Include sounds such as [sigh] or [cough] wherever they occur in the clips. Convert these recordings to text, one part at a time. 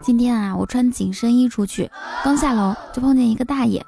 今天啊，我穿紧身衣出去，刚下楼就碰见一个大爷。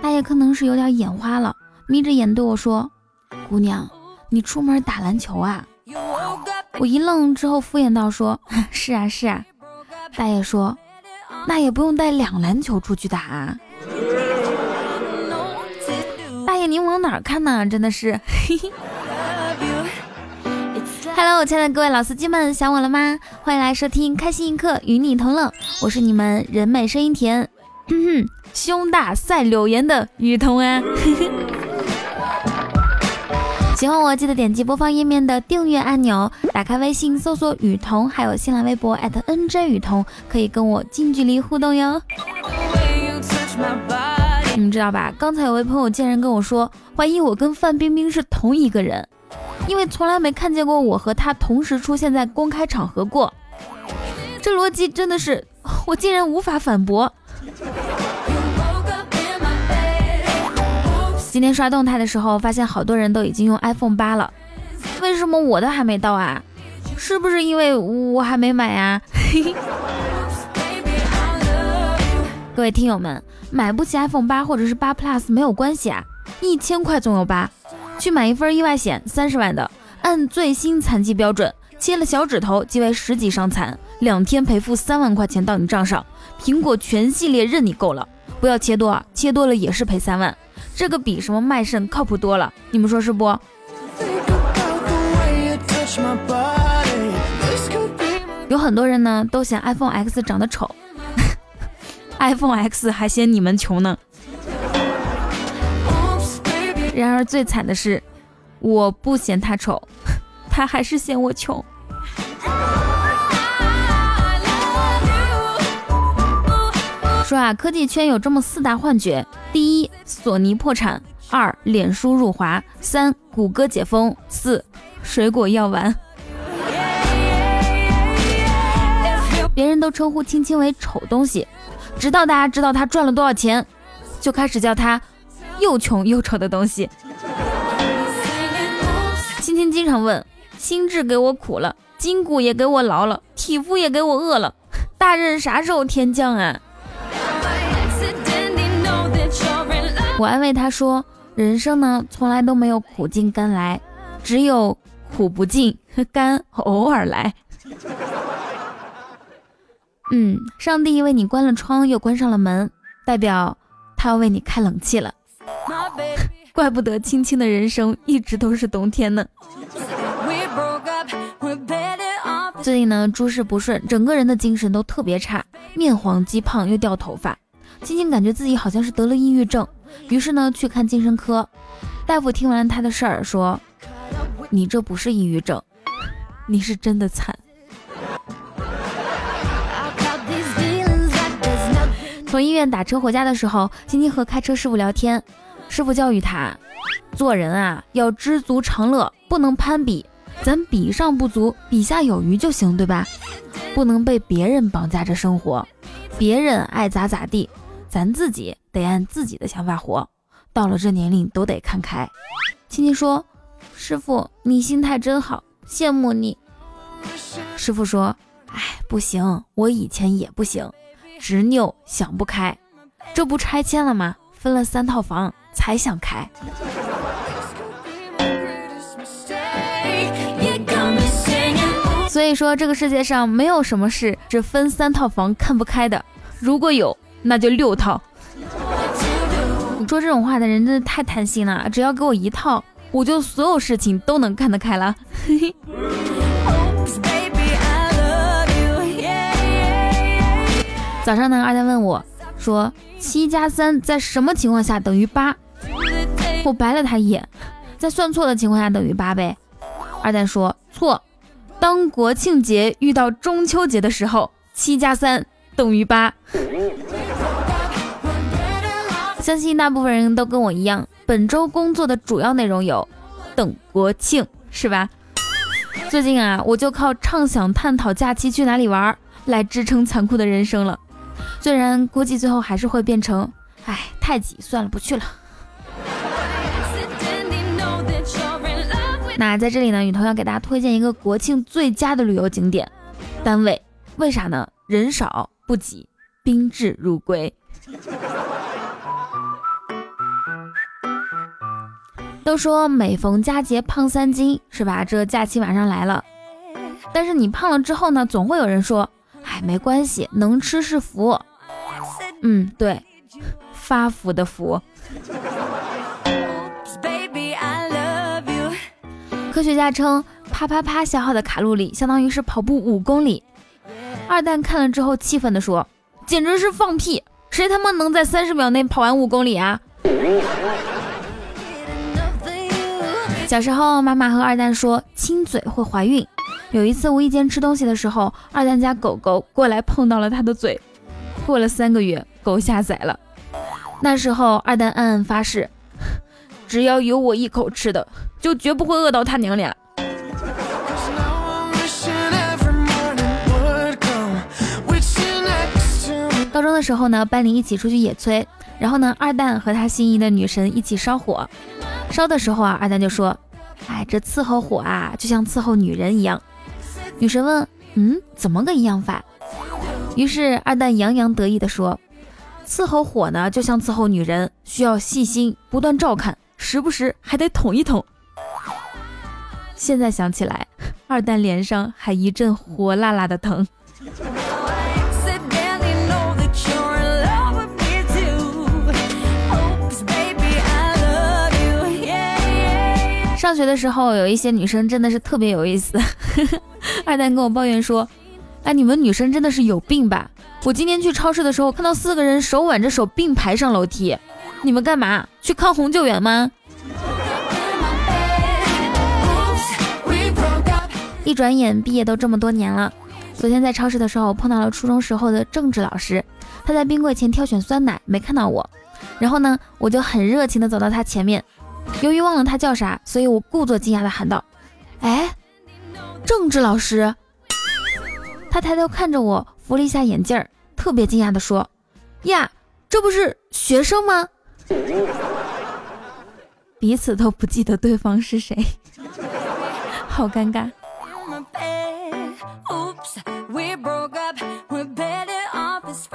大爷可能是有点眼花了，眯着眼对我说：“姑娘，你出门打篮球啊？”我一愣，之后敷衍道：“说 [laughs] 是啊，是啊。”大爷说：“那也不用带两篮球出去打啊。”大爷，您往哪儿看呢？真的是。嘿 [laughs] 嘿 Hello，亲爱的各位老司机们，想我了吗？欢迎来收听开心一刻，与你同乐。我是你们人美声音甜，哼 [coughs] 哼胸大赛柳岩的雨桐啊。[laughs] 喜欢我记得点击播放页面的订阅按钮，打开微信搜索雨桐，还有新浪微博 @nj 雨桐，可以跟我近距离互动哟。你们知道吧？刚才有位朋友竟然跟我说，怀疑我跟范冰冰是同一个人。因为从来没看见过我和他同时出现在公开场合过，这逻辑真的是我竟然无法反驳。今天刷动态的时候，发现好多人都已经用 iPhone 八了，为什么我的还没到啊？是不是因为我还没买啊？[laughs] 各位听友们，买不起 iPhone 八或者是八 Plus 没有关系啊，一千块总有八。去买一份意外险，三十万的，按最新残疾标准，切了小指头即为十级伤残，两天赔付三万块钱到你账上。苹果全系列任你够了，不要切多啊，切多了也是赔三万，这个比什么卖肾靠谱多了，你们说是不？有很多人呢都嫌 iPhone X 长得丑，[laughs] iPhone X 还嫌你们穷呢。然而最惨的是，我不嫌他丑，[laughs] 他还是嫌我穷。说啊，科技圈有这么四大幻觉：第一，索尼破产；二，脸书入华；三，谷歌解封；四，水果药丸。别人都称呼青青为丑东西，直到大家知道他赚了多少钱，就开始叫他。又穷又丑的东西，青青经常问：心智给我苦了，筋骨也给我劳了，体肤也给我饿了，大人啥时候天降啊？我安慰他说：人生呢，从来都没有苦尽甘来，只有苦不尽，[laughs] 甘偶尔来。嗯，上帝为你关了窗又关上了门，代表他要为你开冷气了。怪不得青青的人生一直都是冬天呢。最近呢，诸事不顺，整个人的精神都特别差，面黄肌胖又掉头发。青青感觉自己好像是得了抑郁症，于是呢去看精神科。大夫听完他的事儿说：“你这不是抑郁症，你是真的惨。”从医院打车回家的时候，青青和开车师傅聊天。师傅教育他，做人啊要知足常乐，不能攀比，咱比上不足，比下有余就行，对吧？不能被别人绑架着生活，别人爱咋咋地，咱自己得按自己的想法活。到了这年龄都得看开。青青说：“师傅，你心态真好，羡慕你。”师傅说：“哎，不行，我以前也不行，执拗想不开，这不拆迁了吗？分了三套房。”才想开，所以说这个世界上没有什么事是分三套房看不开的，如果有，那就六套。你说这种话的人真的太贪心了，只要给我一套，我就所有事情都能看得开了。[laughs] 早上呢，二蛋问我说：“七加三在什么情况下等于八？”我白了他一眼，在算错的情况下等于八呗。二蛋说错，当国庆节遇到中秋节的时候，七加三等于八。相信大部分人都跟我一样，本周工作的主要内容有等国庆，是吧？最近啊，我就靠畅想探讨假期去哪里玩来支撑残酷的人生了。虽然估计最后还是会变成，哎，太挤，算了，不去了。那在这里呢，雨桐要给大家推荐一个国庆最佳的旅游景点，单位为啥呢？人少不挤，宾至如归。都说每逢佳节胖三斤，是吧？这假期马上来了，但是你胖了之后呢，总会有人说，哎，没关系，能吃是福。嗯，对，发福的福。科学家称，啪啪啪消耗的卡路里相当于是跑步五公里。二蛋看了之后气愤地说：“简直是放屁！谁他妈能在三十秒内跑完五公里啊？”小时候，妈妈和二蛋说亲嘴会怀孕。有一次无意间吃东西的时候，二蛋家狗狗过来碰到了他的嘴。过了三个月，狗下崽了。那时候，二蛋暗暗发誓。只要有我一口吃的，就绝不会饿到他娘俩。高中的时候呢，班里一起出去野炊，然后呢，二蛋和他心仪的女神一起烧火。烧的时候啊，二蛋就说：“哎，这伺候火啊，就像伺候女人一样。”女神问：“嗯，怎么个一样法？”于是二蛋洋洋得意地说：“伺候火呢，就像伺候女人，需要细心，不断照看。”时不时还得捅一捅。现在想起来，二蛋脸上还一阵火辣辣的疼。上学的时候，有一些女生真的是特别有意思。二蛋跟我抱怨说：“哎，你们女生真的是有病吧？我今天去超市的时候，看到四个人手挽着手并排上楼梯。”你们干嘛去抗洪救援吗？一转眼毕业都这么多年了。昨天在超市的时候碰到了初中时候的政治老师，他在冰柜前挑选酸奶，没看到我。然后呢，我就很热情的走到他前面。由于忘了他叫啥，所以我故作惊讶的喊道：“哎，政治老师！”他抬头看着我，扶了一下眼镜儿，特别惊讶的说：“呀，这不是学生吗？”彼此都不记得对方是谁，好尴尬。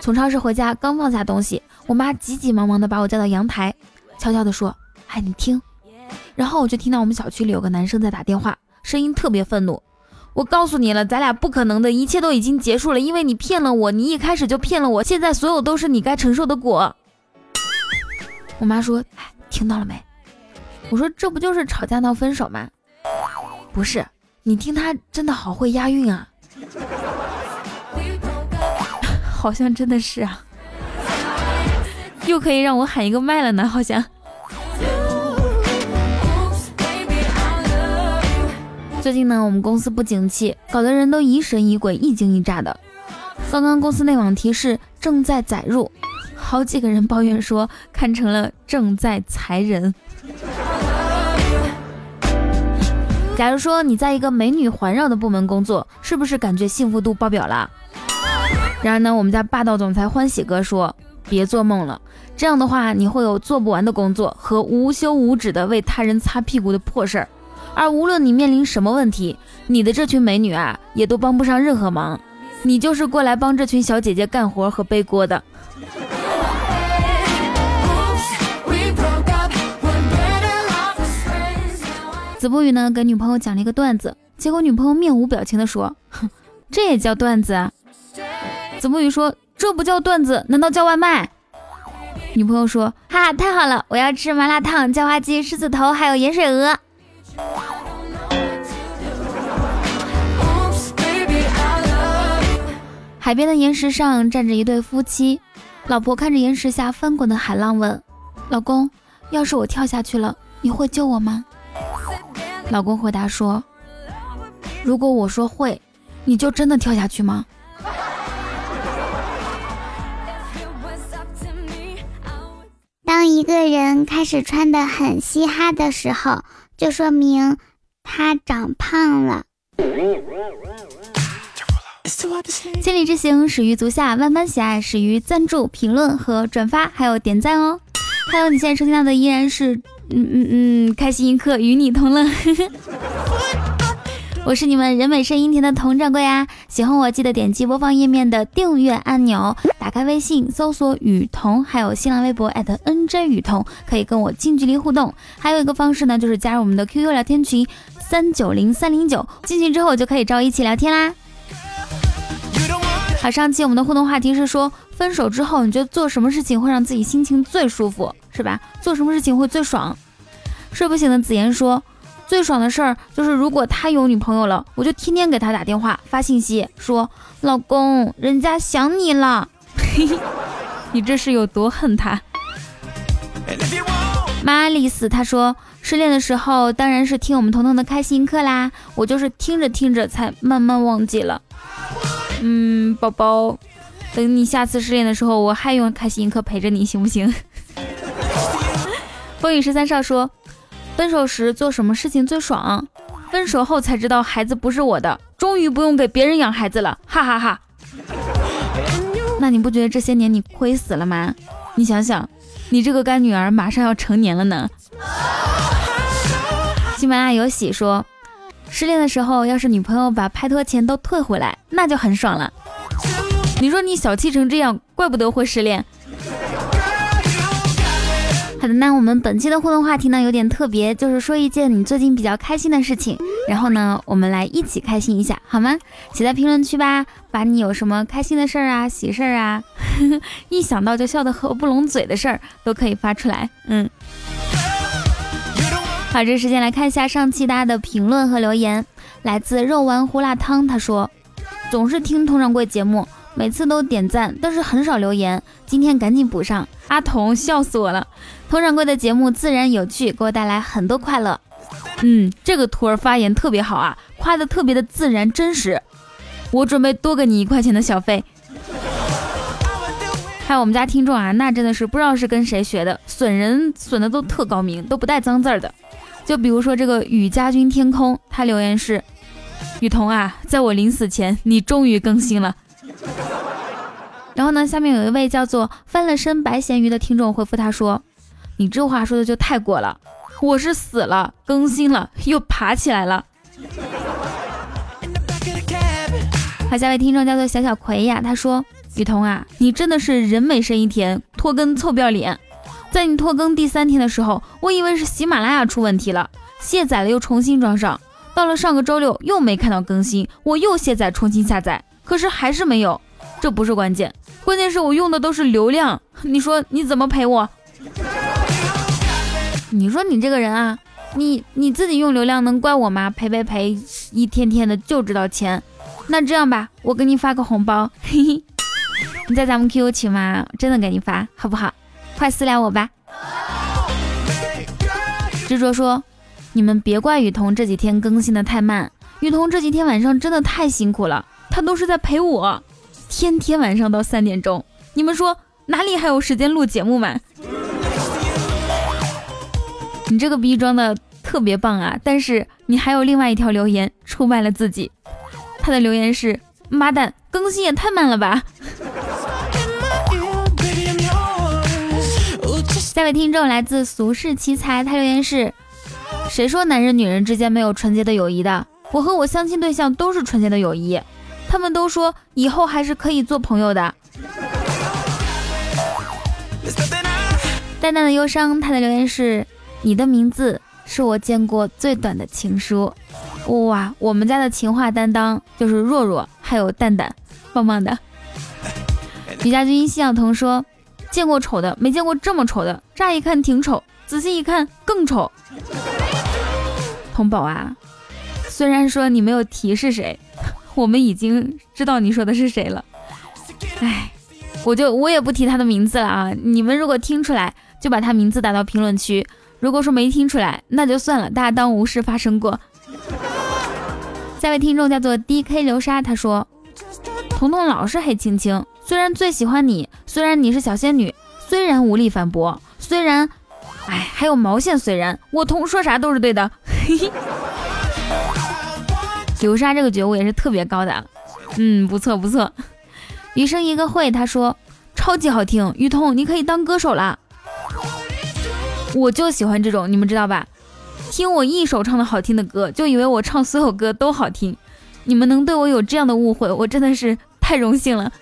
从超市回家，刚放下东西，我妈急急忙忙的把我叫到阳台，悄悄的说：“哎，你听。”然后我就听到我们小区里有个男生在打电话，声音特别愤怒。我告诉你了，咱俩不可能的，一切都已经结束了，因为你骗了我，你一开始就骗了我，现在所有都是你该承受的果。我妈说：“哎，听到了没？”我说：“这不就是吵架闹分手吗？”不是，你听他真的好会押韵啊，[laughs] 好像真的是啊，又可以让我喊一个麦了呢，好像。最近呢，我们公司不景气，搞得人都疑神疑鬼、一惊一乍的。刚刚公司内网提示正在载入。好几个人抱怨说，看成了正在裁人。[laughs] 假如说你在一个美女环绕的部门工作，是不是感觉幸福度爆表了？然而呢，我们家霸道总裁欢喜哥说，别做梦了。这样的话，你会有做不完的工作和无休无止的为他人擦屁股的破事儿。而无论你面临什么问题，你的这群美女啊，也都帮不上任何忙。你就是过来帮这群小姐姐干活和背锅的。子不语呢，给女朋友讲了一个段子，结果女朋友面无表情的说：“哼，这也叫段子？”啊？”子不语说：“这不叫段子，难道叫外卖？”女朋友说：“哈，太好了，我要吃麻辣烫、叫花鸡、狮子头，还有盐水鹅。”海边的岩石上站着一对夫妻，老婆看着岩石下翻滚的海浪问：“老公，要是我跳下去了，你会救我吗？”老公回答说：“如果我说会，你就真的跳下去吗？”当一个人开始穿的很嘻哈的时候，就说明他长胖了。千里之行，始于足下；万般喜爱，始于赞助、评论和转发，还有点赞哦。还有你现在收听到的依然是。嗯嗯嗯，开心一刻，与你同乐。[laughs] 我是你们人美声音甜的佟掌柜啊！喜欢我记得点击播放页面的订阅按钮，打开微信搜索雨桐，还有新浪微博 @nj 雨桐，可以跟我近距离互动。还有一个方式呢，就是加入我们的 QQ 聊天群三九零三零九，进群之后就可以找我一起聊天啦。好，上期我们的互动话题是说，分手之后你觉得做什么事情会让自己心情最舒服，是吧？做什么事情会最爽？睡不醒的紫妍说。最爽的事儿就是，如果他有女朋友了，我就天天给他打电话发信息，说老公，人家想你了。[laughs] 你这是有多恨他？玛丽斯他说，失恋的时候当然是听我们彤彤的开心课啦，我就是听着听着才慢慢忘记了。嗯，宝宝，等你下次失恋的时候，我还用开心课陪着你，行不行？[laughs] 风雨十三少说。分手时做什么事情最爽？分手后才知道孩子不是我的，终于不用给别人养孩子了，哈哈哈。那你不觉得这些年你亏死了吗？你想想，你这个干女儿马上要成年了呢。喜马拉雅有喜说，失恋的时候要是女朋友把拍拖钱都退回来，那就很爽了。你说你小气成这样，怪不得会失恋。好的，那我们本期的互动话题呢有点特别，就是说一件你最近比较开心的事情，然后呢我们来一起开心一下，好吗？写在评论区吧，把你有什么开心的事儿啊、喜事儿啊，[laughs] 一想到就笑得合不拢嘴的事儿都可以发出来。嗯，好，这时间来看一下上期大家的评论和留言，来自肉丸胡辣汤，他说总是听佟掌柜节目，每次都点赞，但是很少留言，今天赶紧补上。阿童笑死我了。佟掌柜的节目自然有趣，给我带来很多快乐。嗯，这个徒儿发言特别好啊，夸的特别的自然真实。我准备多给你一块钱的小费。还有我们家听众啊，那真的是不知道是跟谁学的，损人损的都特高明，都不带脏字儿的。就比如说这个雨家军天空，他留言是：雨桐啊，在我临死前，你终于更新了。然后呢，下面有一位叫做翻了身白咸鱼的听众回复他说。你这话说的就太过了，我是死了，更新了，又爬起来了。[laughs] 好，下位听众叫做小小葵呀，他说：雨桐啊，你真的是人美声音甜，拖更臭不要脸。在你拖更第三天的时候，我以为是喜马拉雅出问题了，卸载了又重新装上。到了上个周六又没看到更新，我又卸载重新下载，可是还是没有。这不是关键，关键是我用的都是流量，你说你怎么赔我？你说你这个人啊，你你自己用流量能怪我吗？赔赔赔，一天天的就知道钱。那这样吧，我给你发个红包，嘿嘿，你在咱们 QQ 群吗？真的给你发，好不好？快私聊我吧。执着说，你们别怪雨桐这几天更新的太慢，雨桐这几天晚上真的太辛苦了，他都是在陪我，天天晚上到三点钟，你们说哪里还有时间录节目嘛？你这个逼装的特别棒啊！但是你还有另外一条留言出卖了自己。他的留言是：妈蛋，更新也太慢了吧！[laughs] 下位听众来自俗世奇才，他留言是：谁说男人女人之间没有纯洁的友谊的？我和我相亲对象都是纯洁的友谊，他们都说以后还是可以做朋友的。淡淡的忧伤，他的留言是。你的名字是我见过最短的情书，哇！我们家的情话担当就是若若，还有蛋蛋，棒棒的。李家军西小彤说：“见过丑的，没见过这么丑的。乍一看挺丑，仔细一看更丑。”童宝啊，虽然说你没有提是谁，我们已经知道你说的是谁了。哎，我就我也不提他的名字了啊！你们如果听出来，就把他名字打到评论区。如果说没听出来，那就算了，大家当无事发生过。下位听众叫做 D K 流沙，他说：“彤彤老是黑青青，虽然最喜欢你，虽然你是小仙女，虽然无力反驳，虽然，哎，还有毛线，虽然我彤说啥都是对的。”嘿 [laughs] 嘿流沙这个觉悟也是特别高的，嗯，不错不错。余生一个会，他说超级好听，雨桐你可以当歌手了。我就喜欢这种，你们知道吧？听我一首唱的好听的歌，就以为我唱所有歌都好听。你们能对我有这样的误会，我真的是太荣幸了。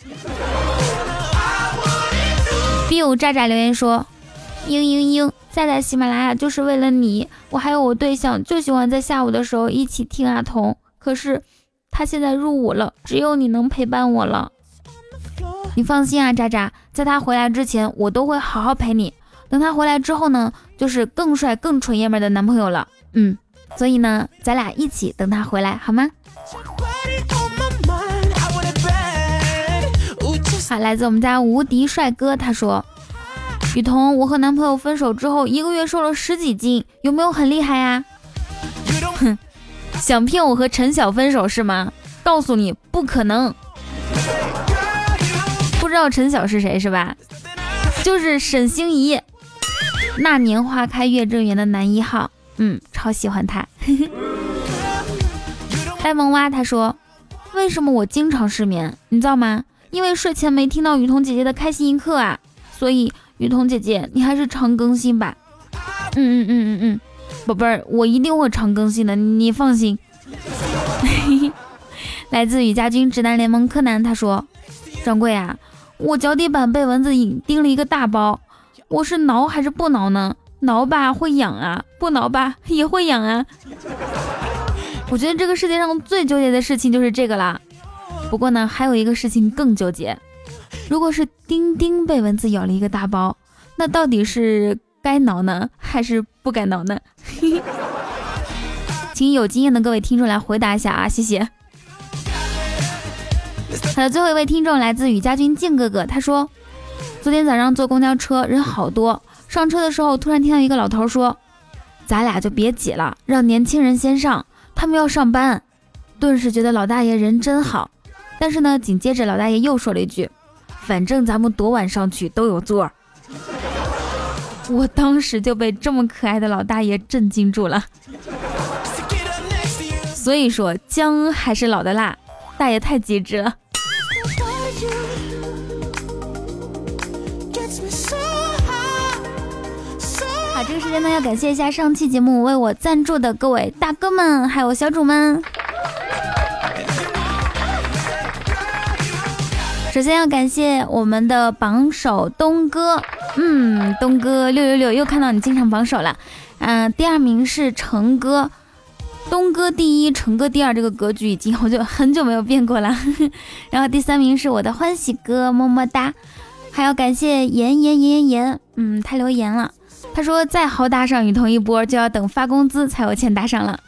biu 渣渣留言说：嘤嘤嘤，下载喜马拉雅就是为了你。我还有我对象，就喜欢在下午的时候一起听阿童。可是他现在入伍了，只有你能陪伴我了。你放心啊，渣渣，在他回来之前，我都会好好陪你。等他回来之后呢，就是更帅、更纯爷们的男朋友了。嗯，所以呢，咱俩一起等他回来，好吗？好，来自我们家无敌帅哥，他说：“雨桐，我和男朋友分手之后，一个月瘦了十几斤，有没有很厉害呀？”哼，[laughs] [laughs] 想骗我和陈晓分手是吗？告诉你，不可能。不知道陈晓是谁是吧？就是沈星移，那年花开月正圆的男一号，嗯，超喜欢他。[laughs] 呆萌蛙他说：“为什么我经常失眠？你知道吗？因为睡前没听到雨桐姐姐的开心一刻啊。所以雨桐姐姐，你还是常更新吧。嗯嗯嗯嗯嗯，宝贝儿，我一定会常更新的，你放心。[laughs] 来自雨家军直男联盟柯南他说：掌柜啊。”我脚底板被蚊子叮叮了一个大包，我是挠还是不挠呢？挠吧会痒啊，不挠吧也会痒啊。我觉得这个世界上最纠结的事情就是这个啦。不过呢，还有一个事情更纠结，如果是丁丁被蚊子咬了一个大包，那到底是该挠呢，还是不敢挠呢？[laughs] 请有经验的各位听众来回答一下啊，谢谢。好的，最后一位听众来自雨家军静哥哥，他说，昨天早上坐公交车人好多，上车的时候突然听到一个老头说，咱俩就别挤了，让年轻人先上，他们要上班。顿时觉得老大爷人真好，但是呢，紧接着老大爷又说了一句，反正咱们多晚上去都有座。我当时就被这么可爱的老大爷震惊住了。所以说姜还是老的辣，大爷太机智了。好，这个时间呢，要感谢一下上期节目为我赞助的各位大哥们，还有小主们。首先要感谢我们的榜首东哥，嗯，东哥六六六，又看到你经常榜首了。嗯，第二名是成哥，东哥第一，成哥第二，这个格局已经好久很久没有变过了。[laughs] 然后第三名是我的欢喜哥，么么哒。还要感谢言言言言言，嗯，他留言了。他说：“再好打赏雨桐一波，就要等发工资才有钱打赏了。”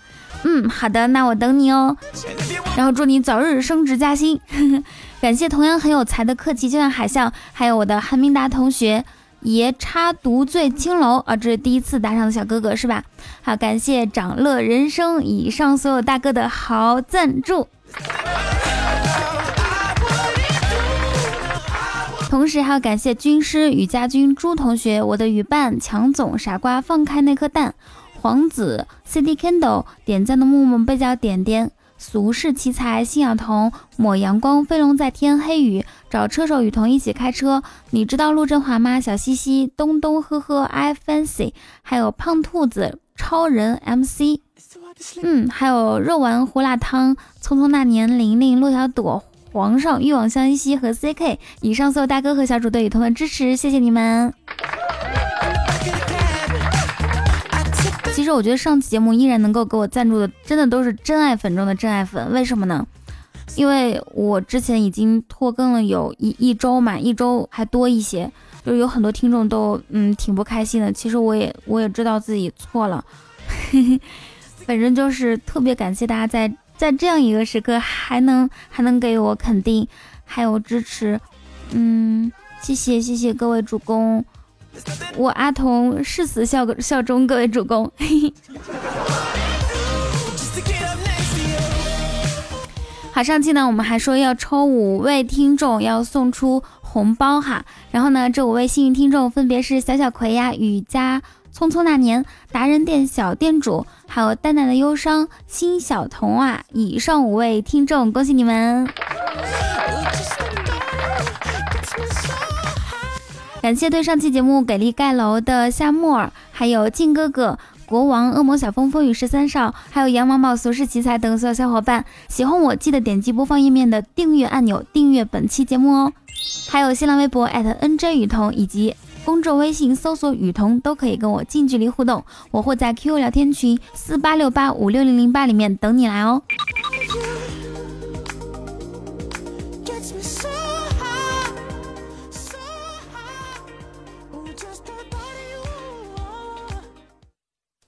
嗯，好的，那我等你哦。然后祝你早日升职加薪。[laughs] 感谢同样很有才的客气就像海象，还有我的韩明达同学，爷插独醉青楼啊，这是第一次打赏的小哥哥是吧？好，感谢长乐人生以上所有大哥的好赞助。同时还要感谢军师雨家军朱同学，我的雨伴强总傻瓜放开那颗蛋，皇子 CD Kindle 点赞的木木被叫点点，俗世奇才信仰童抹阳光飞龙在天黑雨找车手雨桐一起开车，你知道陆振华吗？小西西东东呵呵 I fancy，还有胖兔子超人 MC，嗯，还有肉丸胡辣汤匆匆那年玲玲落小朵。皇上欲往相依兮和 CK 以上所有大哥和小主对雨桐的支持，谢谢你们。其实我觉得上期节目依然能够给我赞助的，真的都是真爱粉中的真爱粉。为什么呢？因为我之前已经拖更了有一一周嘛，一周还多一些，就是有很多听众都嗯挺不开心的。其实我也我也知道自己错了，[laughs] 反正就是特别感谢大家在。在这样一个时刻，还能还能给我肯定，还有支持，嗯，谢谢谢谢各位主公，我阿童誓死效效忠各位主公。[laughs] 好，上期呢我们还说要抽五位听众要送出红包哈，然后呢这五位幸运听众分别是小小葵呀、雨佳。匆匆那年，达人店小店主，还有淡淡的忧伤，新小童啊！以上五位听众，恭喜你们！感谢对上期节目给力盖楼的夏沫儿，还有靖哥哥、国王、恶魔小风、风雨十三少，还有羊毛毛、俗世奇才等所有小伙伴，喜欢我记得点击播放页面的订阅按钮，订阅本期节目哦。还有新浪微博 @nj 雨桐以及公众微信搜索雨桐，都可以跟我近距离互动。我会在 QQ 聊天群四八六八五六零零八里面等你来哦。